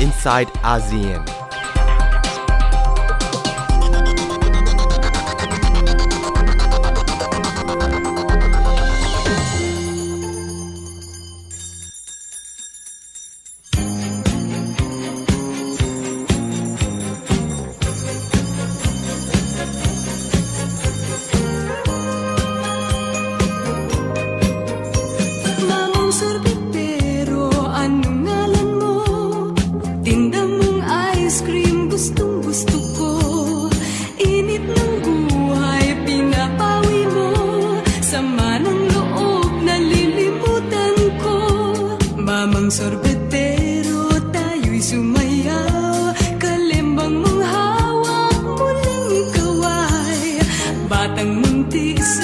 inside ASEAN. batang muntis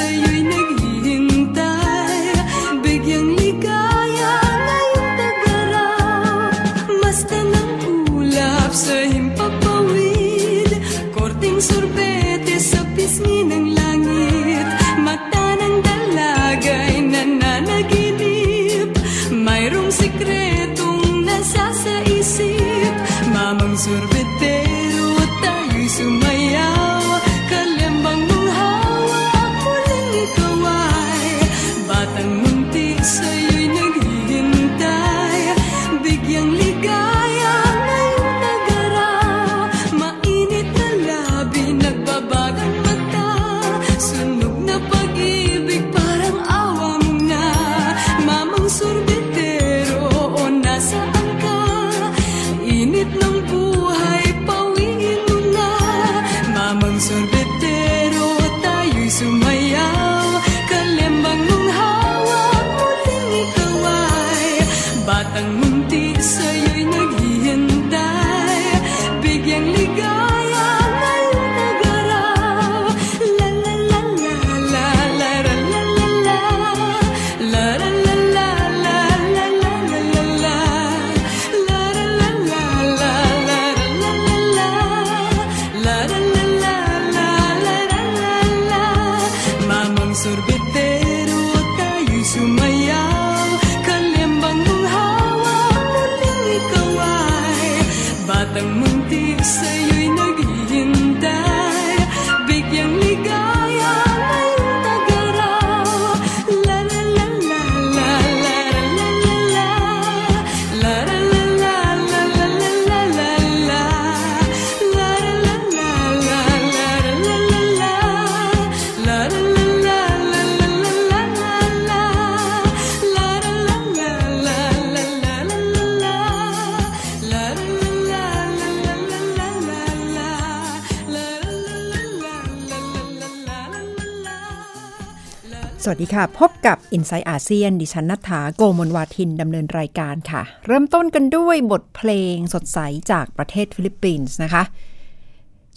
สวัสดีค่ะ พบกับ i n s i ซต์อาเซียนดิฉันนัฐาโกมลวาทินดำเนินรายการค่ะ เริ่มต้นกันด้วยบทเพลงสดใสจากประเทศฟิลิปปินส์นะคะ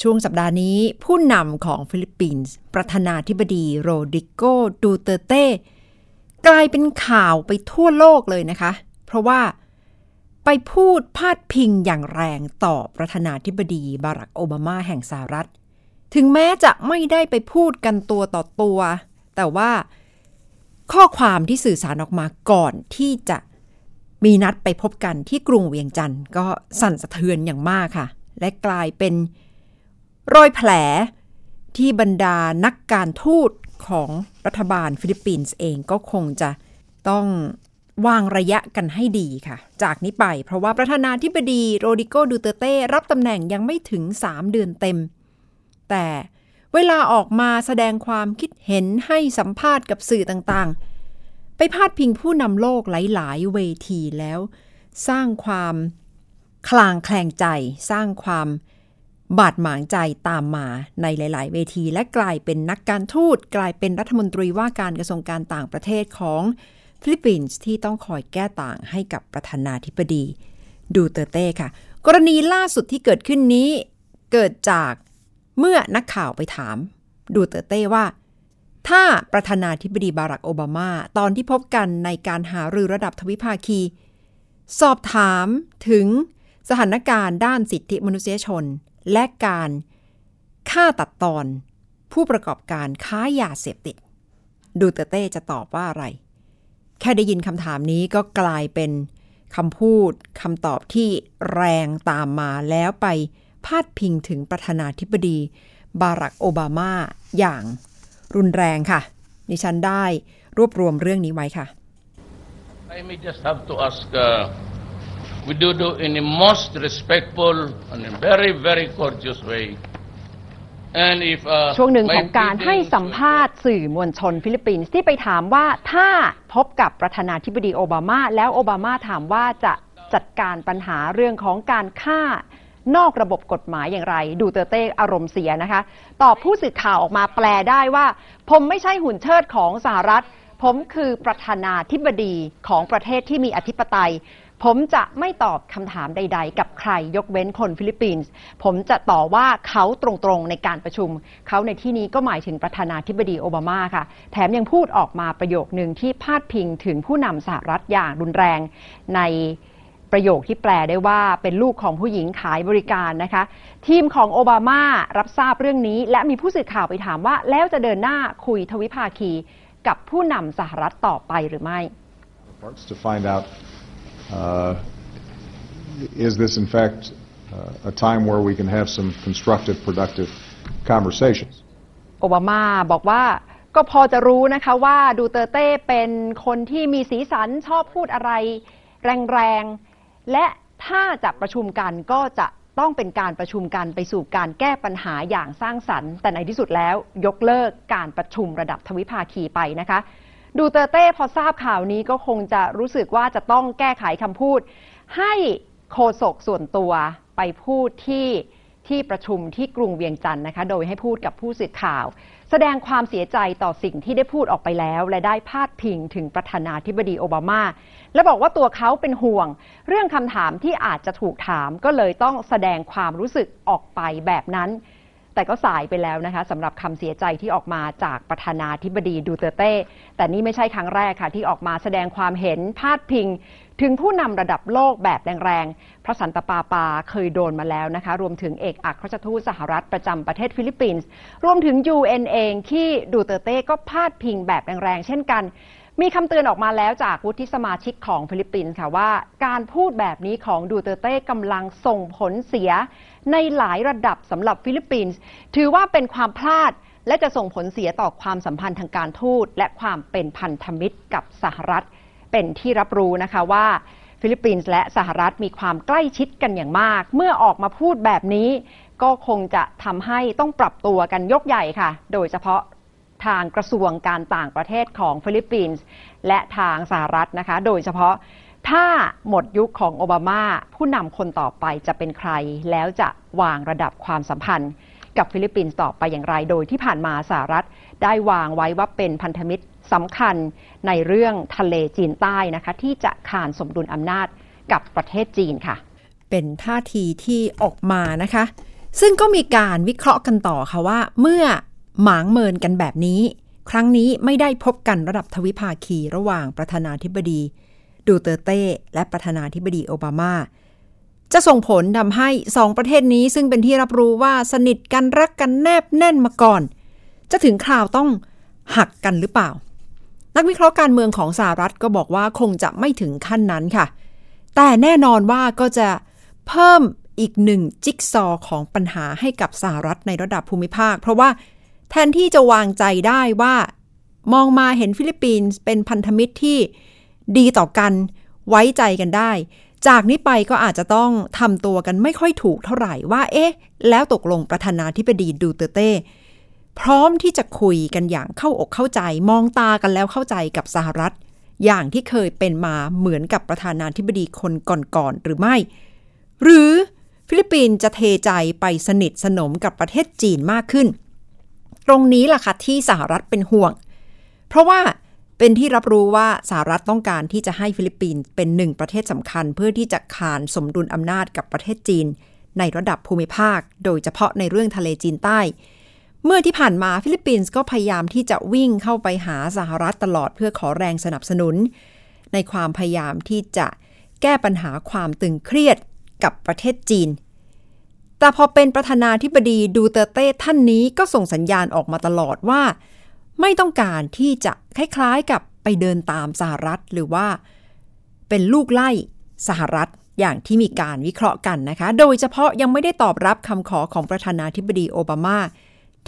ช่วงสัปดาห์นี้ผู้นำของฟิลิปปินส์ประธานาธิบดีโรดิโกดูเตเต้กลายเป็นข่าวไปทั่วโลกเลยนะคะ เพราะว่าไปพูดพาดพิงอย่างแรงต่อประธานาธิบดีบารักโอบามาแห่งสหรัฐ ถึงแม้จะไม่ได้ไปพูดกันตัวต่อตัว แต่ว่าข้อความที่สื่อสารออกมาก่อนที่จะมีนัดไปพบกันที่กรุงเวียงจันทน์ก็สั่นสะเทือนอย่างมากค่ะ และกลายเป็นรอยแผลที่บรรดานักการทูตของรัฐบาลฟิลิปปินส์เองก็คงจะต้องวางระยะกันให้ดีค่ะ จากนี้ไปเพราะว่าประธานาธิบดีโรดิโกดูเตเต้รับตำแหน่งยังไม่ถึง 3 เดือนเต็ม แต่ เวลาออกมาแสดงความคิดเห็นให้สัมภาษณ์กับสื่อต่างๆ ไปพาดพิงผู้นำโลกหลายๆ เวทีแล้ว สร้างความคลางแคลงใจ สร้างความบาดหมางใจตามมาในหลาย ๆ เวที และกลายเป็นนักการทูต กลายเป็นรัฐมนตรีว่าการกระทรวงการต่างประเทศของฟิลิปปินส์ที่ต้องคอยแก้ต่างให้กับประธานาธิบดีดูเตเต้ค่ะ กรณีล่าสุดที่เกิดขึ้นนี้เกิดจาก เมื่อนักข่าวไปถาม ดูเตอร์เต้ว่า ถ้าประธานาธิบดีบารักโอบามา ตอนที่พบกันในการหารือระดับทวิภาคี สอบถามถึงสถานการณ์ด้านสิทธิมนุษยชน และการฆ่าตัดตอน ผู้ประกอบการค้ายาเสพติด ดูเตเต้จะตอบว่าอะไร แค่ได้ยินคำถามนี้ก็กลายเป็นคำพูดคำตอบที่แรงตามมาแล้วไป พาดพิงถึงประธานาธิบดี บารักโอบามาอย่างรุนแรงค่ะ ดิฉันได้รวบรวมเรื่องนี้ไว้ค่ะ I may just have to ask, uh, we do do in a most respectful and a very, very courteous way. And if, uh, ช่วงหนึ่ง my ของการให้ impedance สัมภาษณ์สื่อมวลชนฟิลิปปินส์ที่ไปถามว่าถ้าพบกับประธานาธิบดีโอบามา แล้วโอบามาถามว่าจะจัดการปัญหาเรื่องของการฆ่า นอกระบบกฎหมายอย่างไร ดูเตเต้อารมณ์เสียนะคะ ตอบผู้สื่อข่าวออกมาแปลได้ว่า ผมไม่ใช่หุ่นเชิดของสหรัฐ ผมคือประธานาธิบดีของประเทศที่มีอธิปไตย ผมจะไม่ตอบคำถามใด ๆ กับใครยกเว้นคนฟิลิปปินส์ ผมจะต่อว่าเขาตรงๆในการประชุม เขาในที่นี้ก็หมายถึงประธานาธิบดีโอบามาค่ะ แถมยังพูดออกมาประโยคหนึ่งที่พาดพิงถึงผู้นำสหรัฐอย่างรุนแรงใน ประโยคที่แปลได้ว่าเป็นลูกของผู้หญิงขายบริการนะคะ ทีมของโอบามารับทราบเรื่องนี้ และมีผู้สื่อข่าวไปถามว่า แล้วจะเดินหน้าคุยทวิภาคี กับผู้นำสหรัฐต่อไปหรือไม่ parts to find out uh, is this in fact uh, a time where we can have some constructive, productive conversations. โอบามาบอกว่าก็พอจะรู้นะคะว่าดูเตอร์เต้เป็นคนที่มีสีสันชอบพูดอะไร แรงๆ และถ้าจะประชุมกันก็จะต้องเป็นการประชุมกันไปสู่การแก้ปัญหาอย่างสร้างสรรค์ แต่ในที่สุดแล้วยกเลิกการประชุมระดับทวิภาคีไปนะคะ ดูเตอร์เต้พอทราบข่าวนี้ก็คงจะรู้สึกว่าจะต้องแก้ไขคำพูด ให้โฆษกส่วนตัวไปพูดที่ที่ประชุมที่กรุงเวียงจันทร์นะคะ โดยให้พูดกับผู้สื่อข่าว แสดงความเสียใจต่อสิ่งที่ได้พูดออกไปแล้ว และได้พาดพิงถึงประธานาธิบดีโอบามา และบอกว่าตัวเขาเป็นห่วง เรื่องคำถามที่อาจจะถูกถามก็เลยต้องแสดงความรู้สึกออกไปแบบนั้น แต่ก็สายไปแล้วนะคะสำหรับคำเสียใจที่ออกมาจากประธานาธิบดีดูเตเต้ แต่นี่ไม่ใช่ครั้งแรกค่ะที่ออกมาแสดงความเห็นพาดพิง ถึงผู้นำระดับโลกแบบแรงๆ พระสันตปาปาเคยโดนมาแล้วนะคะ รวมถึงเอกอัครราชทูตสหรัฐประจำประเทศฟิลิปปินส์ รวมถึง UN เองที่ดูเตเต้ก็พาดพิงแบบแรงๆ เช่นกันมีคำเตือนออกมาแล้วจากวุฒิสมาชิกของฟิลิปปินส์ค่ะว่า การพูดแบบนี้ของดูเตเต้กำลังส่งผลเสีย ในหลายระดับสำหรับฟิลิปปินส์ถือว่าเป็นความพลาดและจะส่งผลเสียต่อความสัมพันธ์ทางการทูต และความเป็นพันธมิตรกับสหรัฐ เป็นที่รับรู้นะคะว่า ฟิลิปปินส์และสหรัฐมีความใกล้ชิดกันอย่างมาก เมื่อออกมาพูดแบบนี้ ก็คงจะทำให้ต้องปรับตัวกันยกใหญ่ค่ะ โดยเฉพาะทางกระทรวงการต่างประเทศของฟิลิปปินส์และทางสหรัฐนะคะ โดยเฉพาะ ถ้าหมดยุคของโอบามา ผู้นำคนต่อไปจะเป็นใคร แล้วจะวางระดับความสัมพันธ์ กับฟิลิปปินส์ต่อไปอย่างไร โดยที่ผ่านมาสหรัฐ ได้วางไว้ว่าเป็นพันธมิตรสำคัญในเรื่องทะเลจีนใต้นะคะ ที่จะขานสมดุลอำนาจกับประเทศจีนค่ะ เป็นท่าทีที่ออกมานะคะ ซึ่งก็มีการวิเคราะห์กันต่อค่ะว่า เมื่อหมางเมินกันแบบนี้ ครั้งนี้ไม่ได้พบกันระดับทวิภาคีระหว่างประธานาธิบดี ดูเตอร์เต้และประธานาธิบดีโอบามา จะส่งผลทำให้สองประเทศนี้ซึ่งเป็นที่รับรู้ว่าสนิทกันรักกันแนบแน่นมาก่อน จะถึงคราวต้องหักกันหรือเปล่า นักวิเคราะห์การเมืองของสหรัฐก็บอกว่าคงจะไม่ถึงขั้นนั้นค่ะ แต่แน่นอนว่าก็จะเพิ่มอีกหนึ่งจิ๊กซอของปัญหาให้กับสหรัฐในระดับภูมิภาค เพราะว่าแทนที่จะวางใจได้ว่ามองมาเห็นฟิลิปปินส์เป็นพันธมิตรที่ ดีต่อกันไว้ใจกันได้ จากนี้ไปก็อาจจะต้องทำตัวกันไม่ค่อยถูกเท่าไหร่ว่า เอ๊ะ แล้วตกลงประธานาธิบดีดูเตเต้พร้อมที่จะคุยกันอย่างเข้าอกเข้าใจ มองตากันแล้วเข้าใจกับสหรัฐ อย่างที่เคยเป็นมาเหมือนกับประธานาธิบดีคนก่อนๆหรือไม่ หรือฟิลิปปินส์จะเทใจไปสนิทสนมกับประเทศจีนมากขึ้น ตรงนี้ล่ะค่ะที่สหรัฐเป็นห่วง เพราะว่า เป็นที่รับรู้ว่าสหรัฐต้องการที่จะให้ฟิลิปปินส์เป็นหนึ่งประเทศสำคัญ เพื่อที่จะคานสมดุลอำนาจกับประเทศจีน ในระดับภูมิภาค โดยเฉพาะในเรื่องทะเลจีนใต้ เมื่อที่ผ่านมาฟิลิปปินส์ก็พยายามที่จะวิ่งเข้าไปหาสหรัฐตลอดเพื่อขอแรงสนับสนุน ในความพยายามที่จะแก้ปัญหาความตึงเครียดกับประเทศจีน แต่พอเป็นประธานาธิบดีดูเตเต้ท่านนี้ก็ส่งสัญญาณออกมาตลอดว่า ไม่ต้องการที่จะคล้ายๆกับไปเดินตามสหรัฐหรือว่า เป็นลูกไล่สหรัฐอย่างที่มีการวิเคราะห์กันนะคะ โดยเฉพาะยังไม่ได้ตอบรับคำขอของประธานาธิบดีโอบามา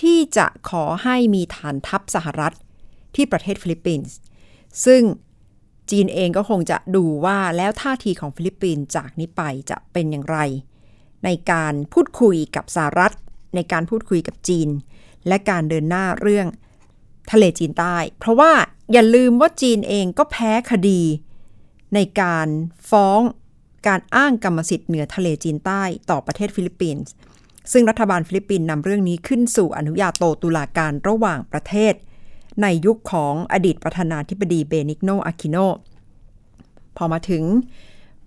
ที่จะขอให้มีฐานทัพสหรัฐที่ประเทศฟิลิปปินส์ ซึ่งจีนเองก็คงจะดูว่าแล้วท่าทีของฟิลิปปินส์จากนี้ไปจะเป็นอย่างไร ในการพูดคุยกับสหรัฐ ในการพูดคุยกับจีน และการเดินหน้าเรื่อง ทะเลจีนใต้ เพราะว่าอย่าลืมว่าจีนเองก็แพ้คดี ในการฟ้องการอ้างกรรมสิทธิ์เหนือทะเลจีนใต้ต่อประเทศฟิลิปปินส์ซึ่งรัฐบาลฟิลิปปินส์นำเรื่องนี้ขึ้นสู่อนุญาโตตุลาการระหว่างประเทศ ในยุคของอดีตประธานาธิบดีเบนิกโนอาคิโน พอมาถึง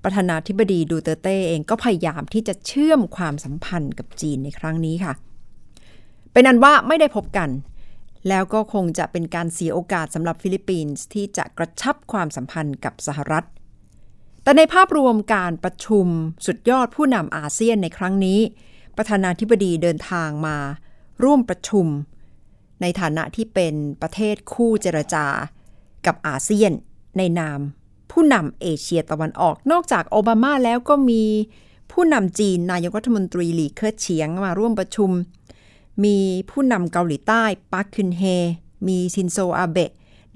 ประธานาธิบดีดูเตเต้เองก็พยายามที่จะเชื่อมความสัมพันธ์กับจีนในครั้งนี้ค่ะ เป็นอันว่าไม่ได้พบกัน แล้วก็คงจะเป็นการเสียโอกาสสำหรับฟิลิปปินส์ที่จะกระชับความสัมพันธ์กับสหรัฐ แต่ในภาพรวมการประชุมสุดยอดผู้นำอาเซียนในครั้งนี้ ประธานาธิบดีเดินทางมา ร่วมประชุม ในฐานะที่เป็นประเทศคู่เจรจา กับอาเซียน ในนาม ผู้นำเอเชียตะวันออก นอกจากโอบามาแล้วก็มีผู้นำจีนนายกรัฐมนตรีหลี่เค่อเฉียงมาร่วมประชุม มีผู้นำเกาหลีใต้ปาร์คคึนเฮ มีชินโซอาเบะ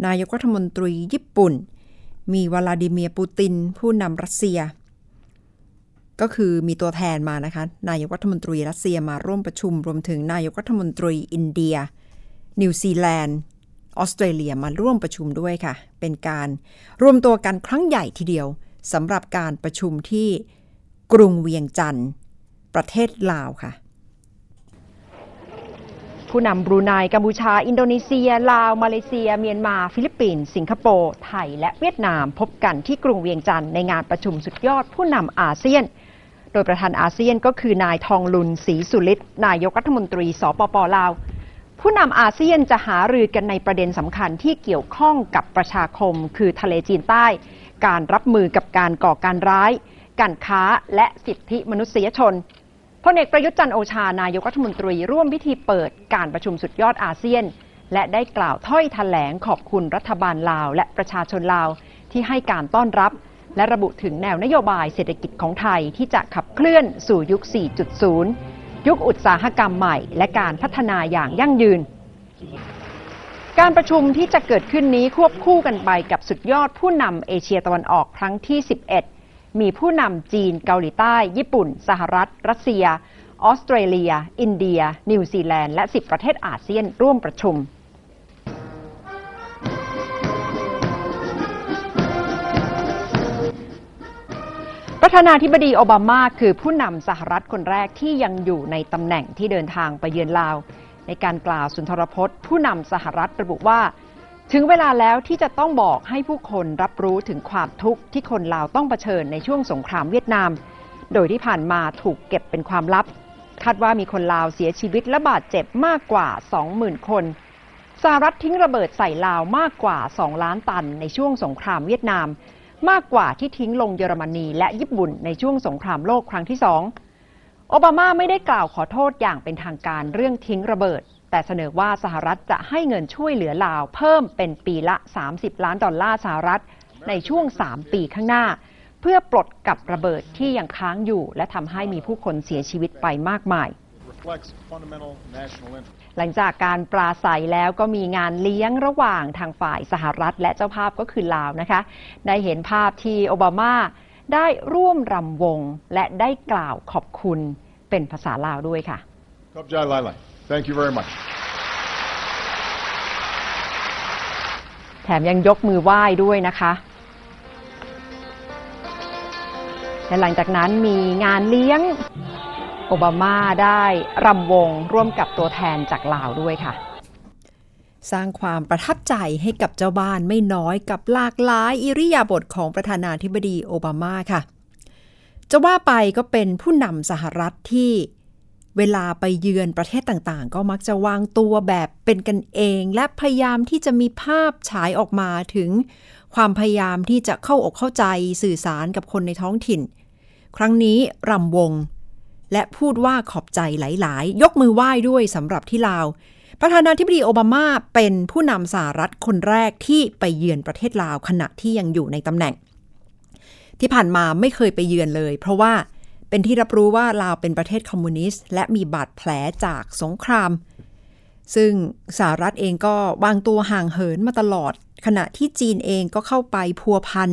นายกรัฐมนตรีญี่ปุ่น มีวลาดิเมียร์ปูติน ผู้นำรัสเซีย ก็คือมีตัวแทนมานะคะ นายกรัฐมนตรีรัสเซียมาร่วมประชุม รวมถึงนายกรัฐมนตรีอินเดีย นิวซีแลนด์ ออสเตรเลียมาร่วมประชุมด้วยค่ะ เป็นการรวมตัวกันครั้งใหญ่ทีเดียวสำหรับการประชุมที่กรุงเวียงจันทน์ประเทศลาวค่ะ ผู้นำบรูไนกัมพูชา อินโดนีเซีย ลาว มาเลเซีย เมียนมา ฟิลิปปินส์สิงคโปร์ไทย และเวียดนาม พบกันที่กรุงเวียงจันทน์ในงานประชุมสุดยอดผู้นำอาเซียน โดยประธานอาเซียนก็คือนายทองลุนสีสุลิดนายกรัฐมนตรีสปปลาวผู้นำอาเซียนจะหารือกันในประเด็นสำคัญที่เกี่ยวข้องกับประชาคม คือทะเลจีนใต้ การรับมือกับการก่อการร้าย การค้าและสิทธิมนุษยชน ลเอกประยุทธ์จันโอชานายกรัฐมนตรีร่วมพิธีเปิดการประชุมสุดยอดอาเซียน และได้กล่าวถ้อยแถลงขอบคุณรัฐบาลลาว และประชาชนลาวที่ให้การต้อนรับ และระบุถึงแนวนโยบายเศรษฐกิจของไทยที่จะขับเคลื่อนสู่ยุค 4.0 ยุคอุตสาหกรรมใหม่ และการพัฒนาอย่างยั่งยืน การประชุมที่จะเกิดขึ้นนี้ควบคู่กันไปกับสุดยอดผู้นำเอเชียตะวันออกครั้งที่ 11 มีผู้นำจีนเกาหลีใต้ ญี่ปุ่น สหรัฐ รัสเซีย ออสเตรเลีย อินเดีย นิวซีแลนด์ และ 10 ประเทศอาเซียนร่วมประชุมประธานาธิบดีโอบามาคือผู้นำสหรัฐคนแรกที่ยังอยู่ในตำแหน่งที่เดินทางไปเยือนลาว ในการกล่าวสุนทรพจน์ ผู้นำสหรัฐระบุว่า ถึงเวลาแล้วที่จะต้องบอกให้ผู้คนรับรู้ถึงความทุกข์ที่คนลาวต้องเผชิญในช่วงสงครามเวียดนาม โดยที่ผ่านมาถูกเก็บเป็นความลับ คาดว่ามีคนลาวเสียชีวิตและบาดเจ็บมากกว่า 20,000 คนสหรัฐทิ้งระเบิดใส่ลาวมากกว่า 2 ล้านตันในช่วงสงครามเวียดนาม มากกว่าที่ทิ้งลงเยอรมนีและญี่ปุ่นในช่วงสงครามโลกครั้งที่สองโอบามาไม่ได้กล่าวขอโทษอย่างเป็นทางการเรื่องทิ้งระเบิด แต่เสนอว่าสหรัฐจะให้เงินช่วยเหลือลาวเพิ่มเป็นปีละ 30 ล้านดอลลาร์สหรัฐในช่วง 3 ปีข้างหน้า เพื่อปลดกับระเบิดที่ยังค้างอยู่ และทำให้มีผู้คนเสียชีวิตไปมากมาย reflects fundamental national interest. หลังจากการปราศัยแล้วก็มีงานเลี้ยงระหว่างทางฝ่ายสหรัฐ และเจ้าภาพก็คือลาวนะคะ ได้เห็นภาพที่โอบามาได้ร่วมรำวงและได้กล่าวขอบคุณเป็นภาษาลาวด้วยค่ะ Kop Jai Lai Lai. Thank you very much. แถมยังยกมือไหว้ด้วยนะคะ และหลังจากนั้นมีงานเลี้ยง โอบามาได้รำวงร่วมกับตัวแทนจากลาวด้วยค่ะ สร้างความประทับใจให้กับเจ้าบ้านไม่น้อยกับหลากหลายอิริยาบถของประธานาธิบดีโอบามาค่ะ จะว่าไปก็เป็นผู้นำสหรัฐที่ เวลาไปเยือนประเทศต่างๆ ก็มักจะวางตัวแบบเป็นกันเอง และพยายามที่จะมีภาพฉายออกมาถึง ความพยายามที่จะเข้าอกเข้าใจสื่อสารกับคนในท้องถิ่น ครั้งนี้รำวง และพูดว่าขอบใจหลายๆ ยกมือไหว้ด้วยสำหรับที่ลาว ประธานาธิบดีโอบามาเป็นผู้นำสหรัฐคนแรกที่ไปเยือนประเทศลาวขณะที่ยังอยู่ในตำแหน่ง ที่ผ่านมาไม่เคยไปเยือนเลย เพราะว่า เป็นที่รับรู้ว่าลาวเป็นประเทศคอมมิวนิสต์ และมีบาดแผลจากสงคราม ซึ่งสหรัฐเองก็วางตัวห่างเหินมาตลอด ขณะที่จีนเองก็เข้าไปพัวพัน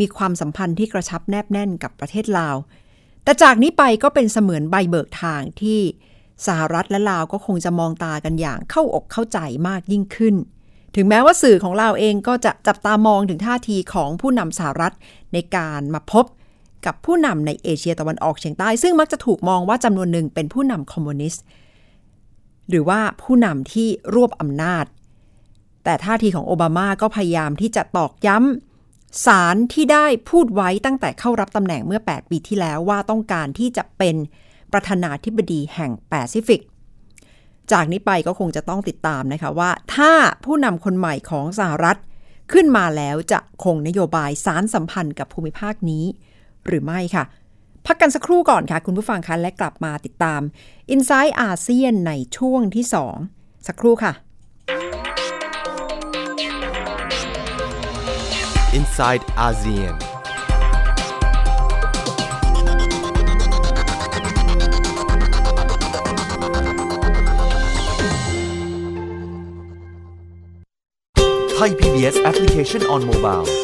มีความสัมพันธ์ที่กระชับแนบแน่นกับประเทศลาว แต่จากนี้ไปก็เป็นเสมือนใบเบิกทางที่สหรัฐและลาวก็คงจะมองตากันอย่างเข้าอกเข้าใจมากยิ่งขึ้น ถึงแม้ว่าสื่อของลาวเองก็จะจับตามองถึงท่าทีของผู้นำสหรัฐในการมาพบ กับผู้นำในเอเชียตะวันออกเฉียงใต้ ซึ่งมักจะถูกมองว่าจำนวนหนึ่งเป็นผู้นำคอมมิวนิสต์หรือว่าผู้นำที่รวบอำนาจ แต่ท่าทีของโอบามาก็พยายามที่จะตอกย้ำสารที่ได้พูดไว้ตั้งแต่เข้ารับตำแหน่งเมื่อ 8 ปีที่แล้วว่าต้องการที่จะเป็นประธานาธิบดีแห่งแปซิฟิกจากนี้ไปก็คงจะต้องติดตามนะคะว่า ถ้าผู้นำคนใหม่ของสหรัฐ ขึ้นมาแล้วจะคงนโยบายสารสัมพันธ์กับภูมิภาคนี้ หรือไม่ค่ะ พักกันสักครู่ก่อนค่ะ คุณผู้ฟังคะและกลับมาติดตาม i n s i ซต์อาเซียนในช่วงที่ 2 สักครู่ค่ะ inside ASEAN. Thai PBS Application on Mobile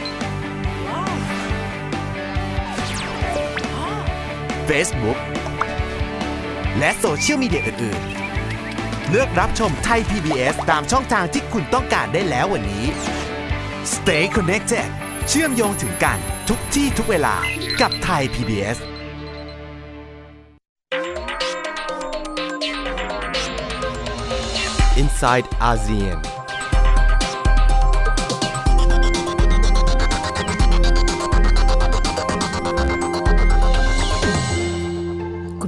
Facebook และโซเชียลมีเดียอื่น ๆ เลือกรับชมไทย PBS ตามช่องทางที่คุณต้องการได้แล้ววันนี้ Stay connected เชื่อมโยงถึงกันทุกที่ทุกเวลากับไทย PBS inside ASEAN.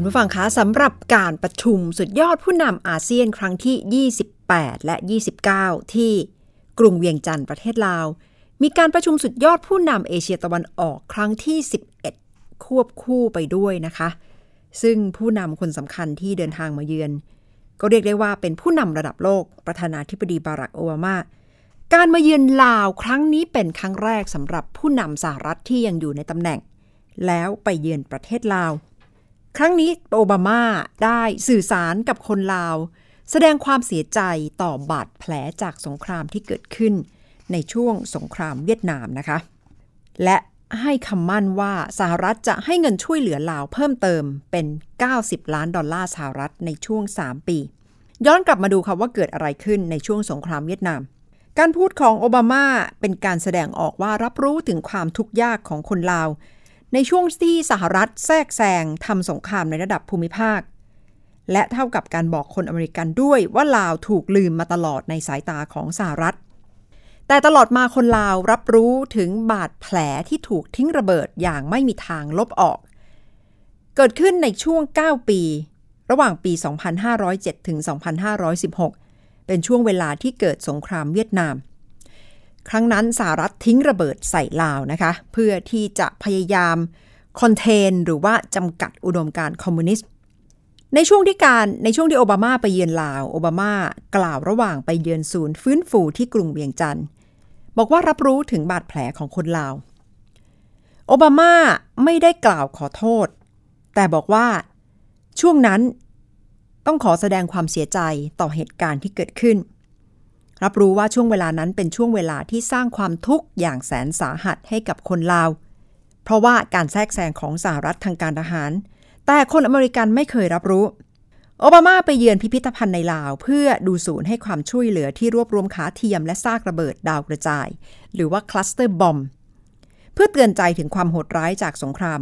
คุณผู้ฟังคะสำหรับการประชุมสุดยอดผู้นำอาเซียนครั้งที่ 28 และ 29 ที่กรุงเวียงจันทร์ประเทศลาว มีการประชุมสุดยอดผู้นำเอเชียตะวันออกครั้งที่ 11 ควบคู่ไปด้วยนะคะ ซึ่งผู้นำคนสำคัญที่เดินทางมาเยือน ก็เรียกได้ว่าเป็นผู้นำระดับโลกประธานาธิบดีบารักโอบามา การมาเยือนลาวครั้งนี้เป็นครั้งแรกสำหรับผู้นำสหรัฐที่ยังอยู่ในตำแหน่ง แล้วไปเยือนประเทศลาว ครั้งนี้โอบามาได้สื่อสารกับคนลาว แสดงความเสียใจต่อบาดแผลจากสงครามที่เกิดขึ้น ในช่วงสงครามเวียดนามนะคะ และให้คำมั่นว่าสหรัฐจะให้เงินช่วยเหลือลาวเพิ่มเติมเป็น 90 ล้านดอลลาร์สหรัฐในช่วง 3 ปี ย้อนกลับมาดูค่ะว่าเกิดอะไรขึ้นในช่วงสงครามเวียดนาม การพูดของโอบามาเป็นการแสดงออกว่ารับรู้ถึงความทุกข์ยากของคนลาว ในช่วงที่สหรัฐแทรกแซงทำสงครามในระดับภูมิภาค และเท่ากับการบอกคนอเมริกันด้วยว่าลาวถูกลืมมาตลอดในสายตาของสหรัฐ แต่ตลอดมาคนลาวรับรู้ถึงบาดแผลที่ถูกทิ้งระเบิดอย่างไม่มีทางลบออก เกิดขึ้นในช่วง 9 ปี ระหว่างปี 2507ถึง2516 เป็นช่วงเวลาที่เกิดสงครามเวียดนาม ครั้งนั้นสหรัฐทิ้งระเบิดใส่ลาวนะคะ เพื่อที่จะพยายามคอนเทนหรือว่าจำกัดอุดมการคอมมิวนิสต์ในช่วงที่การในช่วงที่โอบามาไปเยือนลาว โอบามากล่าวระหว่างไปเยือนศูนย์ฟื้นฟูที่กรุงเวียงจันทร์บอกว่ารับรู้ถึงบาดแผลของคนลาว โอบามาไม่ได้กล่าวขอโทษ แต่บอกว่าช่วงนั้นต้องขอแสดงความเสียใจต่อเหตุการณ์ที่เกิดขึ้น รับรู้ว่าช่วงเวลานั้นเป็นช่วงเวลาที่สร้างความทุกข์อย่างแสนสาหัสให้กับคนลาว เพราะว่าการแทรกแซงของสหรัฐทางการทหาร แต่คนอเมริกันไม่เคยรับรู้ โอบามาไปเยือนพิพิธภัณฑ์ในลาว เพื่อดูศูนย์ให้ความช่วยเหลือที่รวบรวมขาเทียมและซากระเบิดดาวกระจาย หรือว่า cluster bomb เพื่อเตือนใจถึงความโหดร้ายจากสงคราม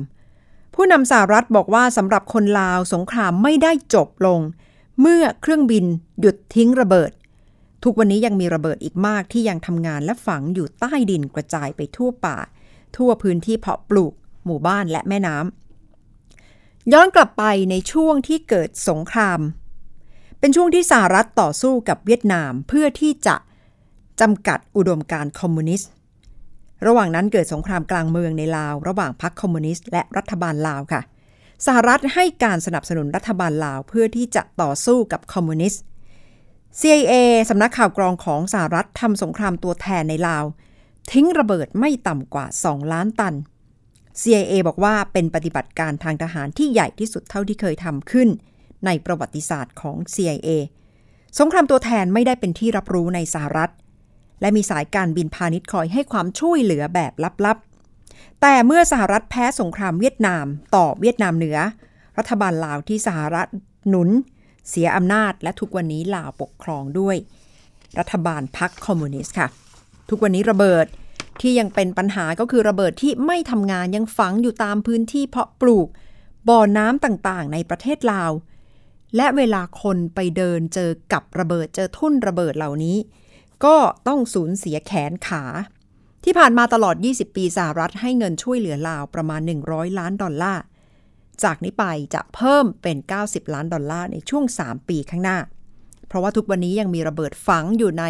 ผู้นำสหรัฐบอกว่าสำหรับคนลาวสงครามไม่ได้จบลง เมื่อเครื่องบินหยุดทิ้งระเบิด ทุกวันนี้ยังมีระเบิดอีกมากที่ยังทำงานและฝังอยู่ใต้ดินกระจายไปทั่วป่า ทั่วพื้นที่เพาะปลูก หมู่บ้านและแม่น้ำย้อนกลับไปในช่วงที่เกิดสงคราม เป็นช่วงที่สหรัฐต่อสู้กับเวียดนามเพื่อที่จะจำกัดอุดมการณ์คอมมิวนิสต์ ระหว่างนั้นเกิดสงครามกลางเมืองในลาว ระหว่างพรรคคอมมิวนิสต์และรัฐบาลลาวค่ะ สหรัฐให้การสนับสนุนรัฐบาลลาวเพื่อที่จะต่อสู้กับคอมมิวนิสต์ CIA สำนักข่าวกรองของสหรัฐทำสงครามตัวแทนในลาว ทิ้งระเบิดไม่ต่ำกว่า 2 ล้านตัน CIA บอกว่าเป็นปฏิบัติการทางทหารที่ใหญ่ที่สุดเท่าที่เคยทำขึ้น ในประวัติศาสตร์ของ CIA สงครามตัวแทนไม่ได้เป็นที่รับรู้ในสหรัฐ และมีสายการบินพาณิชย์คอยให้ความช่วยเหลือแบบลับๆ แต่เมื่อสหรัฐแพ้สงครามเวียดนามต่อเวียดนามเหนือ รัฐบาลลาวที่สหรัฐหนุน เสียอำนาจ และทุกวันนี้ลาวปกครองด้วย รัฐบาลพรรคคอมมิวนิสต์ค่ะ ทุกวันนี้ระเบิดที่ยังเป็นปัญหาก็คือระเบิดที่ไม่ทำงานยังฝังอยู่ตามพื้นที่เพาะปลูก บ่อน้ำต่างๆ ในประเทศลาว และเวลาคนไปเดินเจอกับระเบิดเจอทุ่นระเบิดเหล่านี้ ก็ต้องสูญเสียแขนขา ที่ผ่านมาตลอด 20 ปีสหรัฐให้เงินช่วยเหลือลาวประมาณ 100 ล้านดอลลาร์ จากนี้ไปจะเพิ่มเป็น 90 ล้านดอลลาร์ในช่วง 3 ปีข้างหน้า เพราะว่าทุกวันนี้ยังมีระเบิดฝังอยู่ใน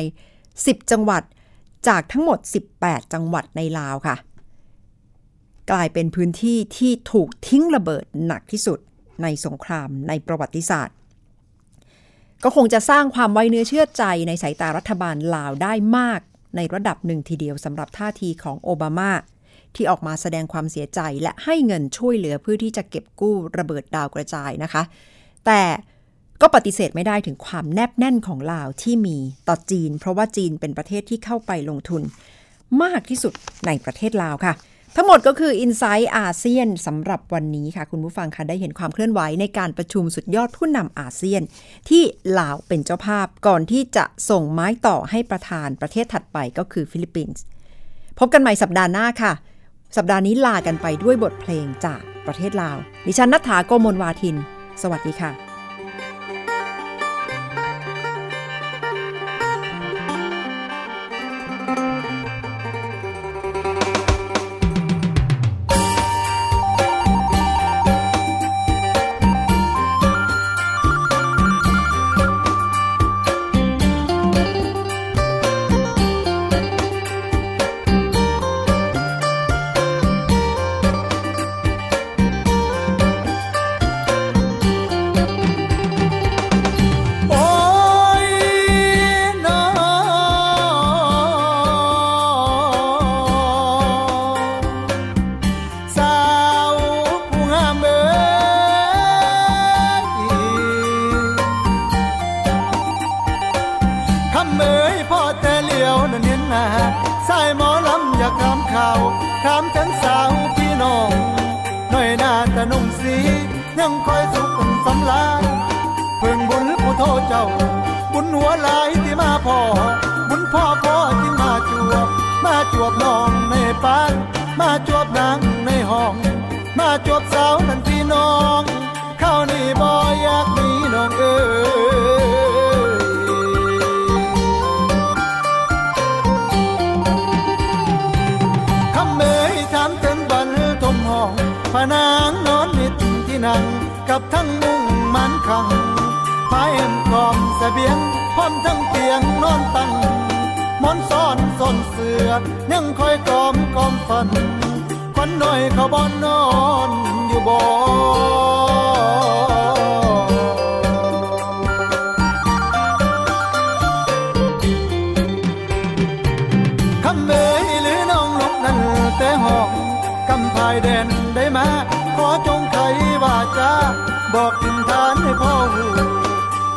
10 จังหวัดจากทั้งหมด 18 จังหวัดในลาวค่ะ กลายเป็นพื้นที่ที่ถูกทิ้งระเบิดหนักที่สุดในสงครามในประวัติศาสตร์ ก็คงจะสร้างความไว้เนื้อเชื่อใจในสายตารัฐบาลลาวได้มากในระดับหนึ่งทีเดียวสำหรับท่าทีของโอบามา ที่ออกมาแสดงความเสียใจและให้เงินช่วยเหลือเพื่อที่จะเก็บกู้ระเบิดดาวกระจายนะคะ แต่ก็ปฏิเสธไม่ได้ถึงความแนบแน่นของลาวที่มีต่อจีน เพราะว่าจีนเป็นประเทศที่เข้าไปลงทุน มากที่สุดในประเทศลาวค่ะ ทั้งหมดก็คือ i n s i ซต์อาเซียนสำหรับวันนี้ค่ะ คุณผู้ฟังคะได้เห็นความเคลื่อนไหวในการประชุมสุดยอดผู้นำอาเซียน ที่ลาวเป็นเจ้าภาพก่อนที่จะส่งไม้ต่อให้ประธานประเทศถัดไปก็คือฟิลิปปินส์พบกันใหม่สัปดาห์หน้าค่ะ สัปดาห์นี้ลากันไปด้วยบทเพลงจากประเทศลาว ดิฉันนัฐาโกมลวาทิน สวัสดีค่ะ เจ้า บุญหัวหลายที่มาพ่อ บุญพ่อพ่อที่มาจวบ มาจวบน้องในปานมาจวบนางในห้อง มาจวบสาวนั่นพี่น้องเข้านี่บ่อยากมีน้องเอ้ยคำเอ่ยถามถึงบันทมห้องพนางนอนนิดที่นั่งกับทั้งมุ้งมันคัง พายอันกอมเสบียงพร้อมทั้งเตียงนอนตั้งมอนซ้อนซ่อนเสือยังคอยกลอมกลอมฝันควันหน่อยเขาบอนนอนอยู่บ่คำเมยหรือน้องลุกนั้นแต่ห้องกำภายแดนได้มาขอจงไขว่าจาบอกทินทานให้พ่อหู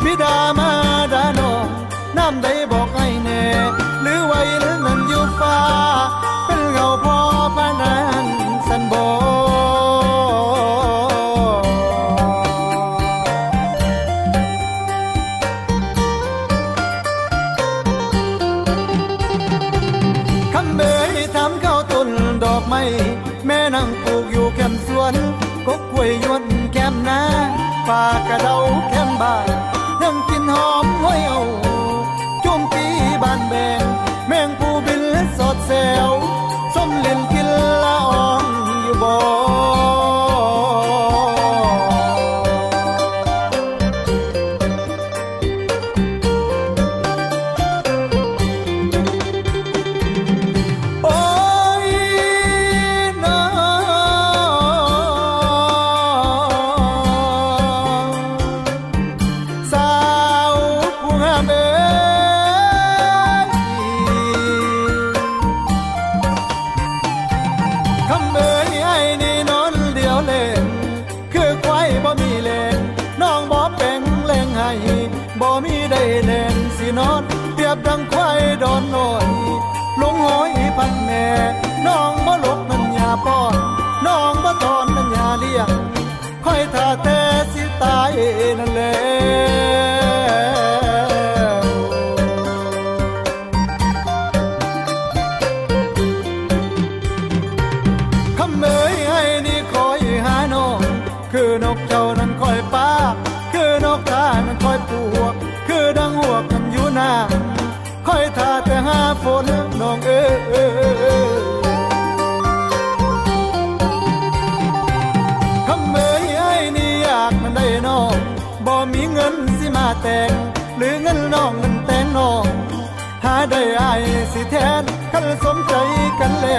พิดามาดานองน้ำใดบอกไอ้แน่หรือไว้หรือเงินอยู่ฟ้า เป็นเงาพ่อพานันสันบอคำเบยทำเข้าต้นดอกไม้แม่นั่งปลูกอยู่แคมสวนก็กล้วยยวนแคมนาปากกระเดาแคมบ้าน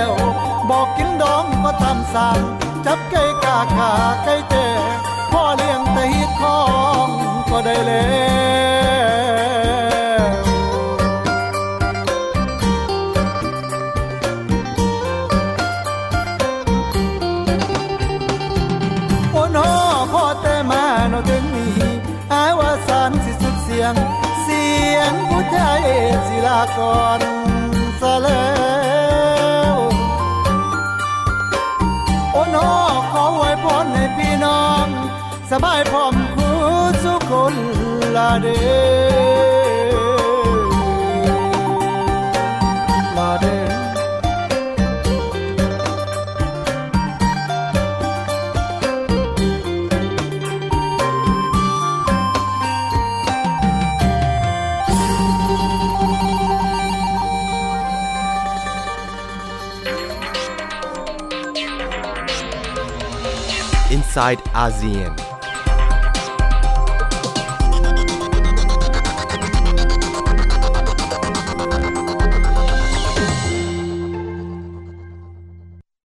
วบอกกินดองก็ตามสั่งจับไก่กาขาไก่เตะพ่อเลี้ยงแต่ฮิตทองก็ได้แล้วนฮะพ่อแต่มาโนเดินนี้อาว่าสานสิสุดเสียง เสียงผู้ไทยสิลาก่อนสะเล้ สบายพร้อมคูสุคนละเดลาเด inside ASEAN.